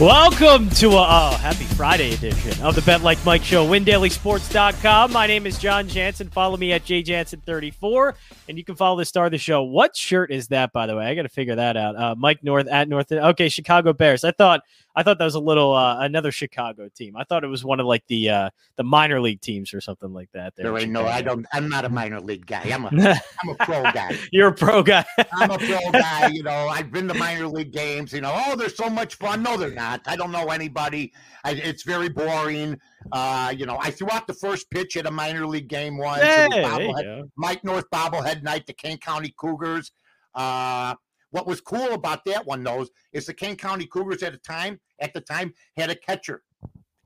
Welcome to a oh, happy Friday edition of the Bet Like Mike Show, WinDailySports.com. My name is Jon Jansen. Follow me at JJansen34, and you can follow the star of the show. What shirt is that, by the way? I got to figure that out. Uh, Mike North at North. Okay, Chicago Bears. I thought I thought that was a little uh, another Chicago team. I thought it was one of like the uh, the minor league teams or something like that. There, ain't no. I don't. I'm not a minor league guy. I'm a I'm a pro guy. You're a pro guy. I'm a pro guy. You know, I've been to minor league games. You know, oh, they're so much fun. No, they're not. I don't know anybody. I, it's very boring. Uh, you know, I threw out the first pitch at a minor league game once. Hey, Mike North bobblehead night, the Kane County Cougars. Uh, what was cool about that one, though, is the Kane County Cougars at the time at the time had a catcher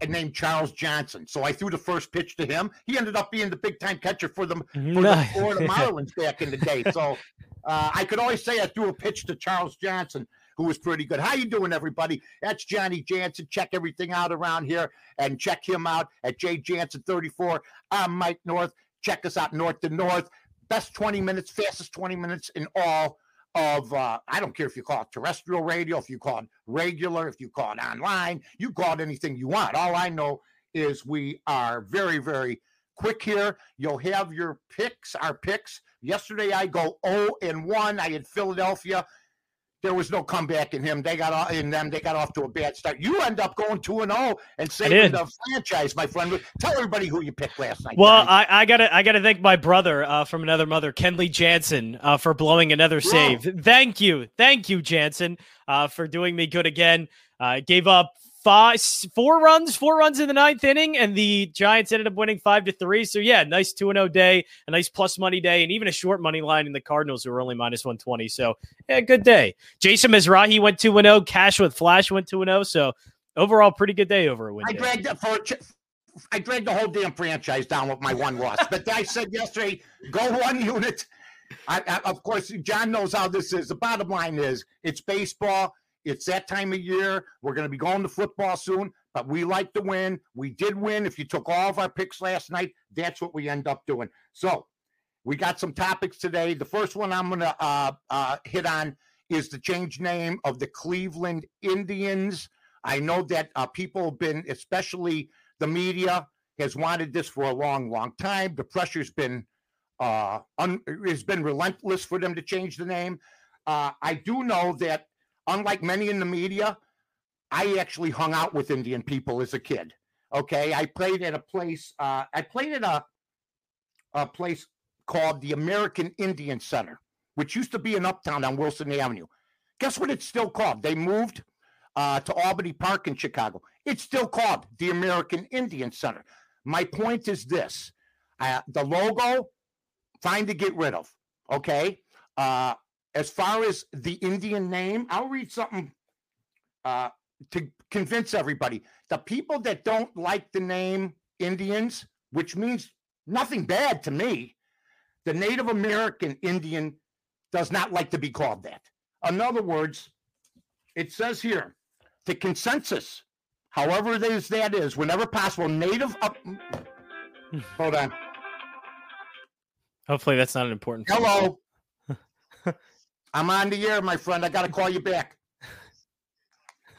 named Charles Johnson. So I threw the first pitch to him. He ended up being the big time catcher for them for the Florida Marlins back in the day. So uh, I could always say I threw a pitch to Charles Johnson, who was pretty good. How you doing, everybody? That's Johnny Jansen. Check everything out around here and check him out at Jay Jansen 34. I'm Mike North. Check us out north to north. Best 20 minutes, fastest 20 minutes in all of uh, I don't care if you call it terrestrial radio, if you call it regular, if you call it online, you call it anything you want. All I know is we are very, very quick here. You'll have your picks, our picks. Yesterday I go 0 and 1. I had Philadelphia there was no comeback in him. They got off in them. They got off to a bad start. You end up going two and zero oh and saving the franchise, my friend. Tell everybody who you picked last night. Well, I, I, gotta I gotta thank my brother uh, from another mother, Kenley Jansen, uh, for blowing another save. Thank you, thank you, Jansen, uh, for doing me good again. Uh, gave up five, four runs, four runs in the ninth inning, and the Giants ended up winning five to three. So yeah, nice two and zero oh day, a nice plus money day, and even a short money line in the Cardinals who were only minus one twenty. So yeah, good day. Jason Mizrahi went two and zero. Oh, Cash with Flash went two and zero. Oh. So overall, pretty good day over a win. I dragged it for. I dragged the whole damn franchise down with my one loss. But I said yesterday, go one unit. I, I, of course, Jon knows how this is. The bottom line is, it's baseball it's that time of year. We're going to be going to football soon, but we like to win. We did win. If you took all of our picks last night, that's what we end up doing. So we got some topics today. The first one I'm going to uh, uh, hit on is the change name of the Cleveland Indians. I know that uh, people have been, especially the media, has wanted this for a long, long time. The pressure's been uh, un- has been relentless for them to change the name. Uh, I do know that unlike many in the media, I actually hung out with Indian people as a kid. Okay, I played at a place. Uh, I played at a a place called the American Indian Center, which used to be in Uptown on Wilson Avenue. Guess what? It's still called. They moved uh, to Albany Park in Chicago. It's still called the American Indian Center. My point is this: uh, the logo, fine to get rid of. Okay, uh, as far as the Indian name, I'll read something uh, to convince everybody. The people that don't like the name Indians, which means nothing bad to me, the Native American Indian does not like to be called that. In other words, it says here the consensus, however it is that is, whenever possible, Native. Up- Hold on. Hopefully, that's not an important. Hello. I'm on the air, my friend. I got to call you back.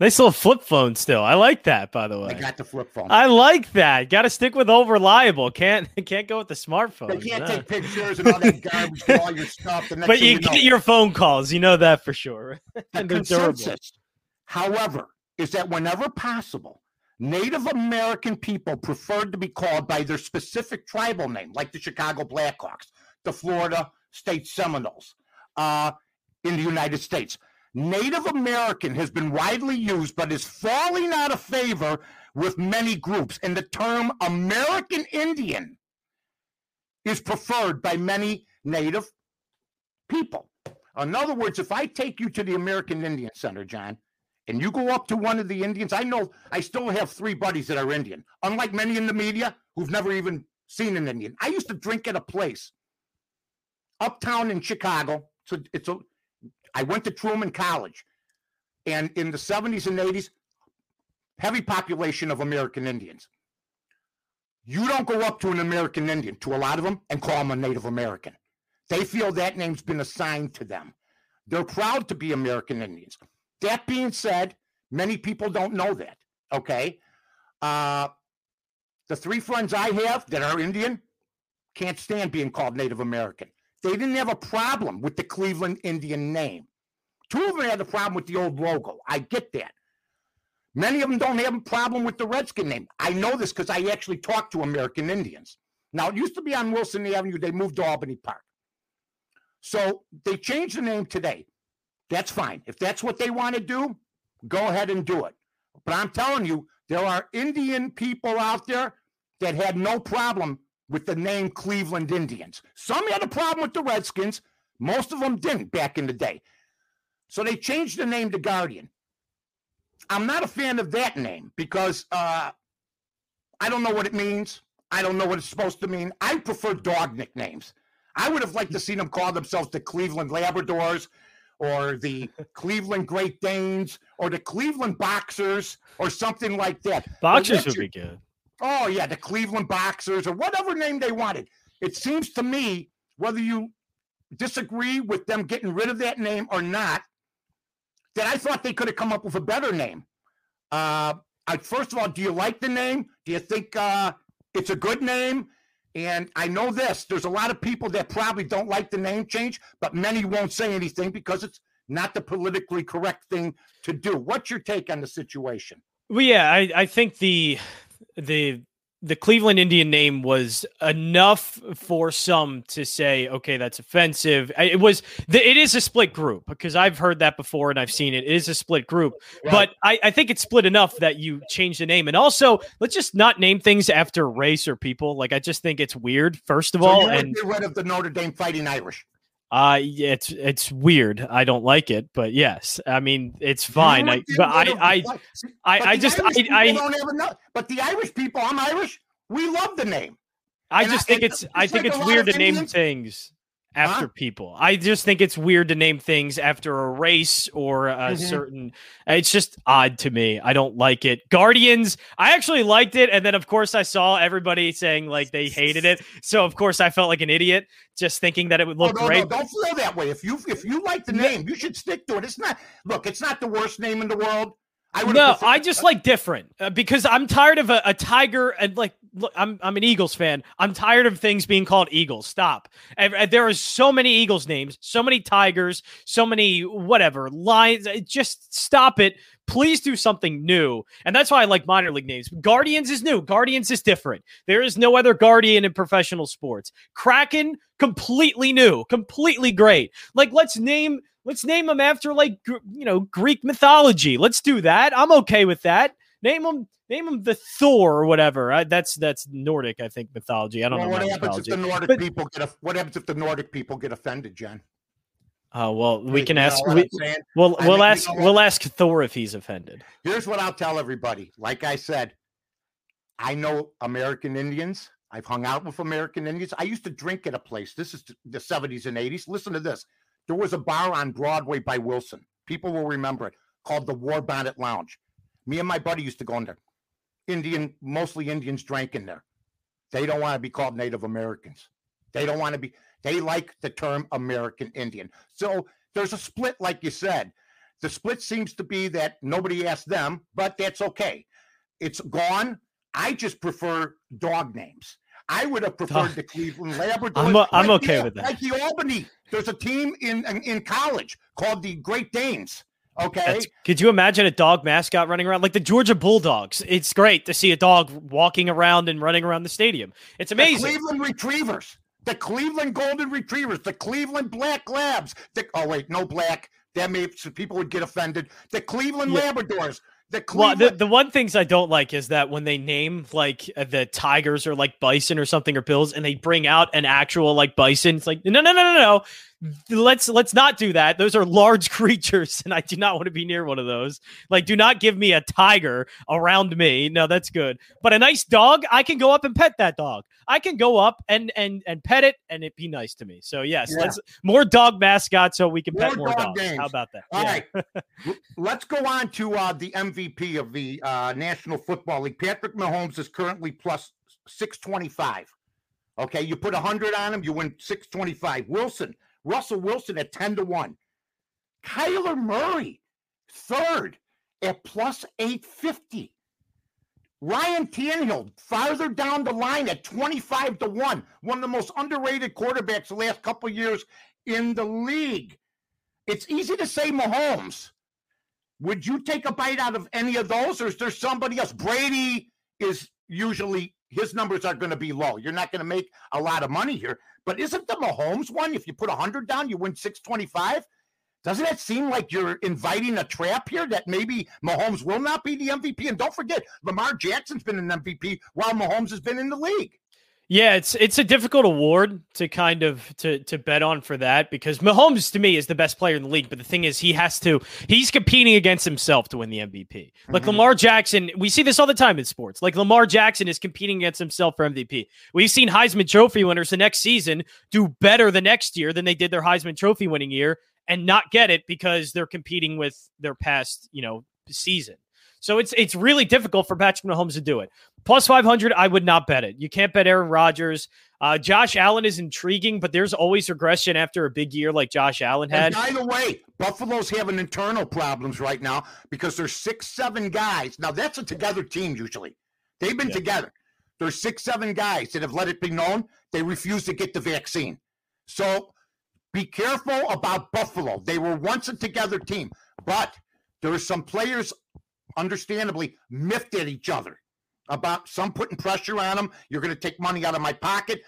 nice little flip phone still. I like that, by the way. I got the flip phone. I like that. Got to stick with old reliable. Can't can't go with the smartphone. They can't no. take pictures and all that garbage, all your stuff. but you, you get your phone calls. You know that for sure. the consensus, however, is that whenever possible, Native American people preferred to be called by their specific tribal name, like the Chicago Blackhawks, the Florida State Seminoles uh, in the United States. Native American has been widely used, but is falling out of favor with many groups. And the term American Indian is preferred by many Native people. In other words, if I take you to the American Indian Center, Jon, and you go up to one of the Indians, I know I still have three buddies that are Indian, unlike many in the media who've never even seen an Indian. I used to drink at a place uptown in Chicago. So it's a. I went to Truman College, and in the 70s and 80s, heavy population of American Indians. You don't go up to an American Indian, to a lot of them, and call them a Native American. They feel that name's been assigned to them. They're proud to be American Indians. That being said, Many people don't know that. Okay. Uh, the three friends I have that are Indian can't stand being called Native American. They didn't have a problem with the Cleveland Indian name. Two of them had a problem with the old logo. I get that. Many of them don't have a problem with the Redskin name. I know this because I actually talked to American Indians. Now, it used to be on Wilson Avenue. They moved to Albany Park. So they changed the name today. That's fine. If that's what they want to do, go ahead and do it. But I'm telling you, there are Indian people out there that had no problem with the name Cleveland Indians. Some had a problem with the Redskins. Most of them didn't back in the day. So they changed the name to Guardian. I'm not a fan of that name because uh, I don't know what it means. I don't know what it's supposed to mean. I prefer dog nicknames. I would have liked to see them call themselves the Cleveland Labradors or the Cleveland Great Danes or the Cleveland Boxers or something like that. Boxers would be good. Oh, yeah, the Cleveland Boxers or whatever name they wanted. It seems to me, whether you disagree with them getting rid of that name or not, that I thought they could have come up with a better name. Uh, I, first of all, do you like the name? Do you think uh, it's a good name? And I know this there's a lot of people that probably don't like the name change, but many won't say anything because it's not the politically correct thing to do. What's your take on the situation? Well, yeah, I, I think the the the Cleveland Indian name was enough for some to say, okay, that's offensive. It was, it is a split group because I've heard that before and I've seen it. It is a split group, right. but I, I think it's split enough that you change the name. And also, let's just not name things after race or people. Like, I just think it's weird, first of so all. and get rid of the Notre Dame Fighting Irish. Uh it's it's weird. I don't like it, but yes, I mean it's fine. I but I I I, I just I, I don't ever know. But the Irish people, I'm Irish. We love the name. I and just think it's I think like it's weird to name things after huh? people. I just think it's weird to name things after a race or a mm-hmm. certain. It's just odd to me. I don't like it. Guardians, I actually liked it, and then of course I saw everybody saying like they hated it. So of course I felt like an idiot just thinking that it would look oh, no, great. No, don't feel that way. If you if you like the name, you should stick to it. It's not look. It's not the worst name in the world. I no, I just like different uh, because I'm tired of a, a, tiger and like look, I'm I'm an Eagles fan. I'm tired of things being called Eagles. Stop. And, and there are so many Eagles names, so many tigers, so many whatever lions. Just stop it. Please do something new. And that's why I like minor league names. Guardians is new. Guardians is different. There is no other Guardian in professional sports. Kraken completely new, completely great. Like let's name Let's name them after like you know Greek mythology. Let's do that. I'm okay with that. Name them name them the Thor or whatever. I, that's that's Nordic, I think mythology. I don't well, know. What happens mythology. if the Nordic but, people get what happens if the Nordic people get offended, Jen? Oh well, we can ask. We, we'll we'll ask you know we'll ask Thor if he's offended. Here's what I'll tell everybody. Like I said, I know American Indians. I've hung out with American Indians. I used to drink at a place. This is the 70s and 80s. Listen to this. There was a bar on Broadway by Wilson. People will remember it called the War Bonnet Lounge. Me and my buddy used to go in there. Indian, mostly Indians drank in there. They don't want to be called Native Americans. They don't want to be, they like the term American Indian. So there's a split, like you said. The split seems to be that nobody asked them, but that's okay. It's gone. I just prefer dog names. I would have preferred the Cleveland Labrador. I'm, a, I'm like okay the, with that. Like the Albany, there's a team in in, college called the Great Danes. Okay. That's, could you imagine a dog mascot running around like the Georgia Bulldogs? It's great to see a dog walking around and running around the stadium. It's amazing. The Cleveland Retrievers, the Cleveland Golden Retrievers, the Cleveland Black Labs. The, oh wait, no black. That may people would get offended. The Cleveland yeah. Labradors, the Cleveland- well, the, the one things I don't like is that when they name like uh, the tigers or like bison or something or bills, and they bring out an actual like bison, it's like no, no, no, no, no let's let's not do that. Those are large creatures and i do not want to be near one of those. Like do not give me a tiger around me. No that's good. But a nice dog i can go up and pet that dog. I can go up and and and pet it and it be nice to me. So yes yeah. let's more dog mascots so we can more pet more dog dogs. Games. how about that? All yeah. right, let's go on to uh, the mvp of the uh, national football league. Patrick mahomes is currently plus 625 okay you put 100 on him you win 625 wilson Russell Wilson at 10 to 1. Kyler Murray, third at plus 850. Ryan Tannehill farther down the line at 25 to 1, one of the most underrated quarterbacks the last couple years in the league. It's easy to say Mahomes. Would you take a bite out of any of those, or is there somebody else? Brady is usually his numbers are going to be low. You're not going to make a lot of money here. But isn't the Mahomes one? If you put a 100 down, you win 625. Doesn't that seem like you're inviting a trap here that maybe Mahomes will not be the MVP? And don't forget, Lamar Jackson's been an MVP while Mahomes has been in the league. Yeah, it's it's a difficult award to kind of to to bet on for that because Mahomes to me is the best player in the league. But the thing is, he has to he's competing against himself to win the MVP. Mm-hmm. Like Lamar Jackson, we see this all the time in sports. Like Lamar Jackson is competing against himself for MVP. We've seen Heisman Trophy winners the next season do better the next year than they did their Heisman Trophy winning year and not get it because they're competing with their past, you know, season. So it's it's really difficult for Patrick Mahomes to do it. Plus 500, I would not bet it. You can't bet Aaron Rodgers. Uh, Josh Allen is intriguing, but there's always regression after a big year like Josh Allen had. And by the way, Buffalo's having internal problems right now because there's six, seven guys. Now, that's a together team usually. They've been yeah. together. There's six, seven guys that have let it be known they refuse to get the vaccine. So be careful about Buffalo. They were once a together team, but there are some players understandably miffed at each other about some putting pressure on them. You're going to take money out of my pocket.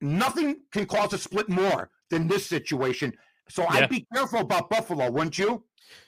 Nothing can cause a split more than this situation. So yeah. I'd be careful about Buffalo, wouldn't you?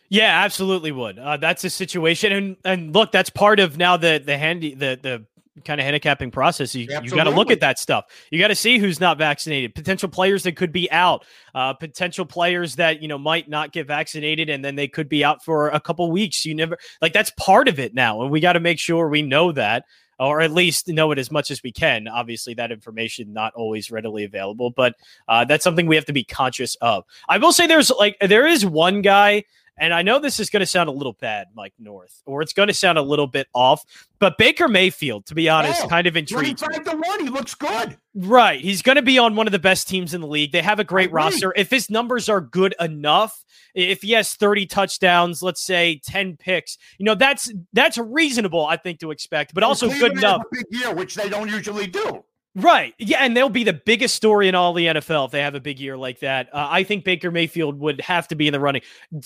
Yeah, absolutely would. Uh, that's a situation, and and look, that's part of now the the handy the the kind of handicapping process. You, you got to look at that stuff. You got to see who's not vaccinated, potential players that could be out, uh, potential players that you know might not get vaccinated, and then they could be out for a couple weeks. You never like that's part of it now, and we got to make sure we know that. Or at least know it as much as we can. Obviously, that information not always readily available, but uh, that's something we have to be conscious of. I will say there's like there is one guy and I know this is going to sound a little bad, Mike North, or it's going to sound a little bit off, but Baker Mayfield, to be honest, oh, kind of intrigued. 25 to 1, he looks good. Right. He's going to be on one of the best teams in the league. They have a great roster. If his numbers are good enough, if he has 30 touchdowns, let's say 10 picks, you know, that's that's reasonable, I think, to expect, but also good enough. big year, which they don't usually do. Right. Yeah. And they'll be the biggest story in all the NFL if they have a big year like that. Uh, I think Baker Mayfield would have to be in the running.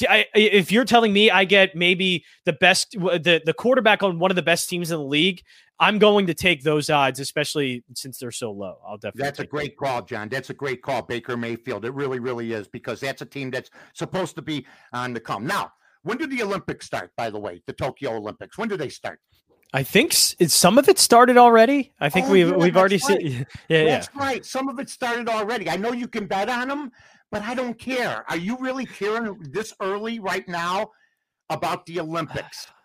I, if you're telling me I get maybe the best, the, the quarterback on one of the best teams in the league, I'm going to take those odds, especially since they're so low. I'll definitely. That's a great call, Jon. That's a great call, Baker Mayfield. It really, really is because that's a team that's supposed to be on the come. Now, when do the Olympics start, by the way? The Tokyo Olympics. When do they start? I think some of it started already. I think oh, we've yeah, we've already right. seen. Yeah, that's yeah. right. Some of it started already. I know you can bet on them, but I don't care. Are you really caring this early right now about the Olympics?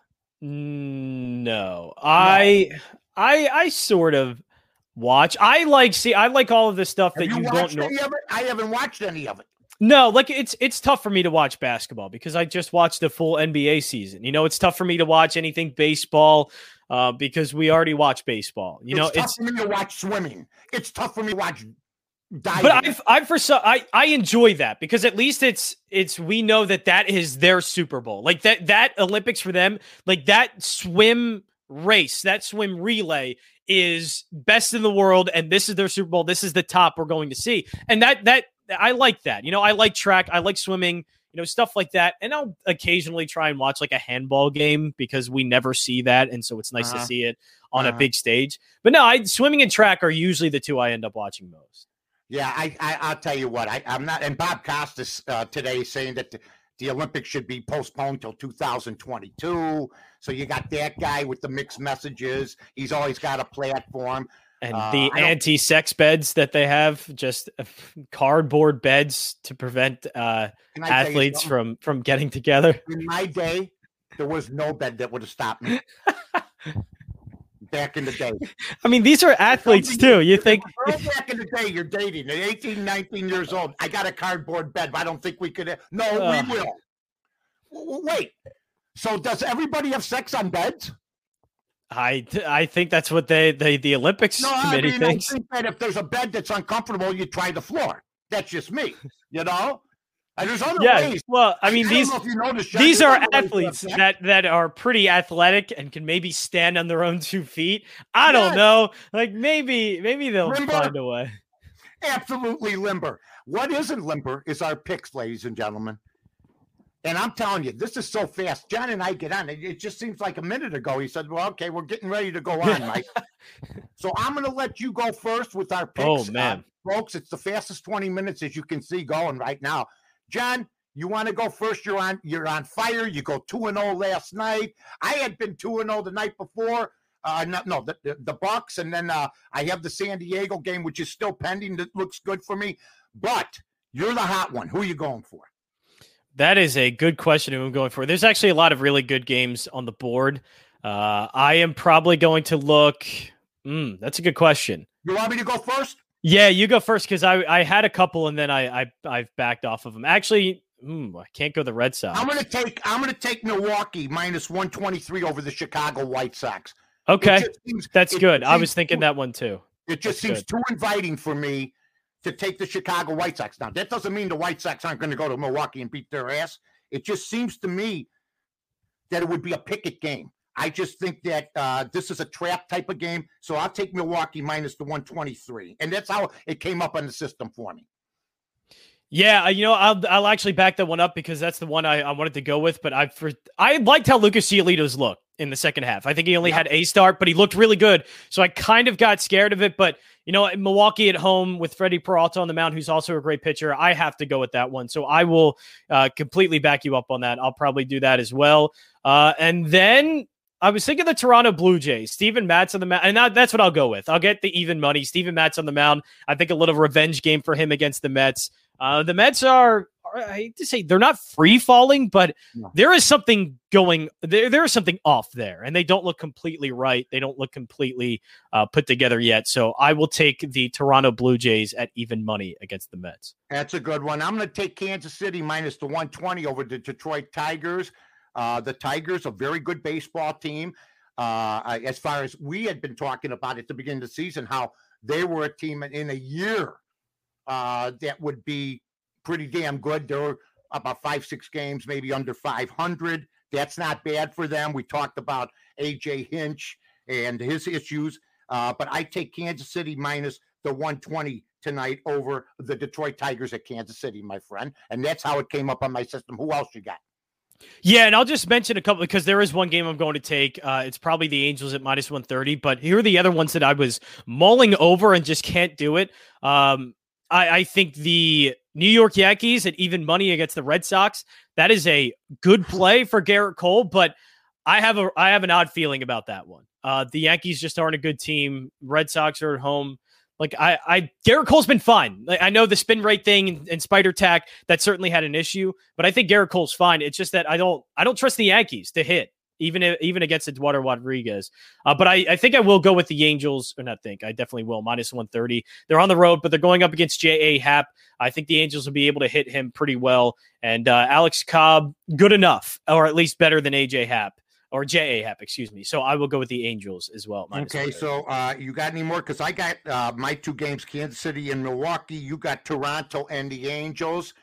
No, I I I sort of watch. I like see. I like all of the stuff Have that you, you don't know. I haven't watched any of it. No, like it's it's tough for me to watch basketball because I just watched the full NBA season. You know, it's tough for me to watch anything baseball uh, because we already watch baseball. You it's know, tough it's tough for me to watch swimming. It's tough for me to watch diving. But I've I for so I I enjoy that because at least it's it's we know that that is their Super Bowl. Like that that Olympics for them, like that swim race, that swim relay is best in the world and this is their Super Bowl. This is the top we're going to see. And that that I like that. You know, I like track, I like swimming, you know, stuff like that. And I'll occasionally try and watch like a handball game because we never see that. And so it's nice uh-huh. to see it on uh-huh. a big stage. But no, I swimming and track are usually the two I end up watching most. Yeah, I, I will tell you what, I, I'm not. And Bob Costas uh, today saying that the, the Olympics should be postponed till 2022. So you got that guy with the mixed messages. He's always got a platform and uh, the anti-sex beds that they have just cardboard beds to prevent uh, athletes from from getting together. In my day there was no bed that would have stopped me. Back in the day. I mean these are athletes too. You think back in the day you're dating at 18 19 years old i got a cardboard bed but i don't think we could no uh, we will. Wait. So does everybody have sex on beds I I think that's what they, they the Olympics no, committee I mean, thinks. I think that if there's a bed that's uncomfortable, you try the floor. That's just me, you know. Uh, there's other yeah. ways. Well, I mean I these don't know if you noticed, these are other ways to athletes that that are pretty athletic and can maybe stand on their own two feet. I don't know. Like maybe maybe they'll Limber. find a way. absolutely limber. What isn't limber is our picks, ladies and gentlemen. And I'm telling you, this is so fast. Jon and I get on. It, it just seems like a minute ago. He said, Well, okay, we're getting ready to go on, Mike. so I'm going to let you go first with our picks. Oh Uh, man. folks, it's the fastest 20 minutes as you can see going right now. Jon, you want to go first? You're on you're on fire. You go 2 and 0 last night. I had been 2 and 0 the night before. Uh no, no the, the, the Bucks, and then uh I have the San Diego game, which is still pending. That looks good for me. But you're the hot one. Who are you going for? That is a good question who I'm going for. There's actually a lot of really good games on the board. Uh, I am probably going to look. Mm, that's a good question. You want me to go first? Yeah, you go first because I, I had a couple and then I, I I've backed off of them. Actually, mm, I can't go the Red Sox. I'm gonna take I'm gonna take Milwaukee minus 123 over the Chicago White Sox. Okay, seems- that's good. I was thinking too- that one too. It just That's seems too inviting for me to take the Chicago White Sox. Now, that doesn't mean the White Sox aren't going to go to Milwaukee and beat their ass. It just seems to me that it would be a picket game. I just think that uh, this is a trap type of game. So I'll take Milwaukee minus the 123. And that's how it came up on the system for me. Yeah, you know, I'll I'll actually back that one up because that's the one I, I wanted to go with. But I for I liked how Lucas Giolito's looked in the second half. I think he only Yep. had a start, but he looked really good. So I kind of got scared of it. But you know, Milwaukee at home with Freddie Peralta on the mound, who's also a great pitcher, I have to go with that one. So I will uh, completely back you up on that. I'll probably do that as well. Uh, and then I was thinking the Toronto Blue Jays, Steven Matz on the mound, and that, that's what I'll go with. I'll get the even money. Steven Matz on the mound. I think a little revenge game for him against the Mets. Uh, the Mets are- I hate to say, they're not free falling, but No. there is something going. There, there is something off there, and they don't look completely right. They don't look completely uh, put together yet. So I will take the Toronto Blue Jays at even money against the Mets. That's a good one. I'm going to take Kansas City minus the 120 over the Detroit Tigers. Uh, the Tigers, a very good baseball team. Uh, as far as we had been talking about at the beginning of the season, how they were a team in a year uh, that would be pretty damn good. They're about five, six games, maybe under 500. That's not bad for them. We talked about AJ Hinch and his issues, uh, but I take Kansas City minus the 120 tonight over the Detroit Tigers at Kansas City, my friend. And that's how it came up on my system. Who else you got? Yeah, and I'll just mention a couple because there is one game I'm going to take. Uh, it's probably the Angels at minus 130, but here are the other ones that I was mulling over and just can't do it. Um, I, I think the New York Yankees at even money against the Red Sox, that is a good play for Gerrit Cole, but I have a I have an odd feeling about that one. Uh, the Yankees just aren't a good team. Red Sox are at home. Like I, I Gerrit Cole's been fine. Like I know the spin rate thing and, spider tack that certainly had an issue, but I think Gerrit Cole's fine. It's just that I don't I don't trust the Yankees to hit even if, even against Eduardo Rodriguez. Uh, but I, I think I will go with the Angels, or not think I definitely will minus one thirty. They're on the road, but they're going up against J A Happ. I think the Angels will be able to hit him pretty well, and uh, Alex Cobb good enough, or at least better than AJ Happ or J A Happ, excuse me. So I will go with the Angels as well. Okay, 130. so uh, you got any more? Because I got uh, my two games, Kansas City and Milwaukee. You got Toronto and the Angels.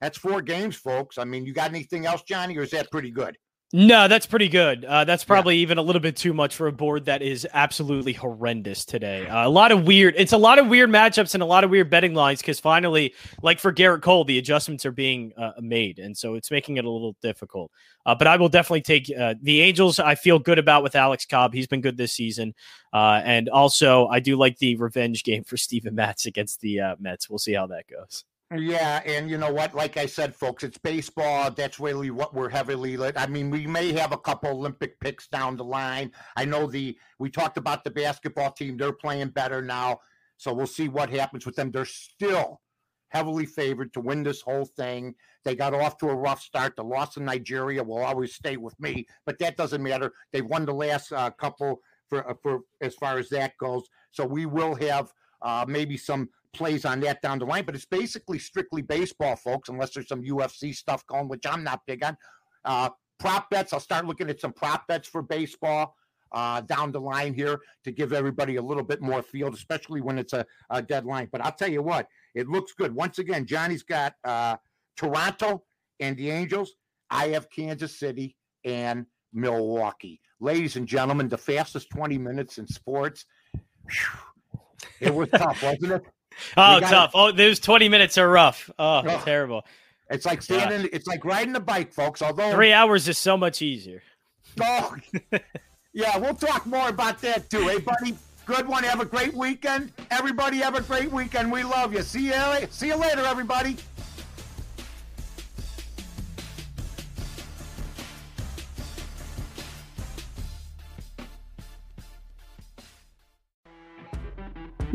That's four games, folks. I mean, you got anything else, Johnny, or is that pretty good? No, that's pretty good. Uh, that's probably even a little bit too much for a board that is absolutely horrendous today. Uh, a lot of weird. It's a lot of weird matchups and a lot of weird betting lines because finally, like for Gerrit Cole, the adjustments are being uh, made, and so it's making it a little difficult. Uh, but I will definitely take uh, the Angels. I feel good about with Alex Cobb. He's been good this season, uh, and also I do like the revenge game for Steven Matz against the uh, Mets. We'll see how that goes. Yeah, and you know what? Like I said, folks, it's baseball. That's really what we're heavily lit. I mean, we may have a couple Olympic picks down the line. I know the we talked about the basketball team; they're playing better now, so we'll see what happens with them. They're still heavily favored to win this whole thing. They got off to a rough start. The loss in Nigeria will always stay with me, but that doesn't matter. They won the last uh, couple for uh, for as far as that goes. So we will have uh, maybe some plays on that down the line, but it's basically strictly baseball, folks, unless there's some UFC stuff going, which I'm not big on. Uh, prop bets, I'll start looking at some prop bets for baseball uh, down the line here to give everybody a little bit more field, especially when it's a, a deadline. But I'll tell you what, it looks good. Once again, Johnny's got uh, Toronto and the Angels. I have Kansas City and Milwaukee. Ladies and gentlemen, the fastest 20 minutes in sports. Whew, it was tough, wasn't it? Oh, tough. Oh, those 20 minutes are rough. Oh, oh. terrible. It's like standing, yeah. it's like riding a bike, folks. Although three hours is so much easier. Oh, yeah, we'll talk more about that too. Hey, buddy, good one. Have a great weekend. Everybody, have a great weekend. We love you. See you. See you later, everybody.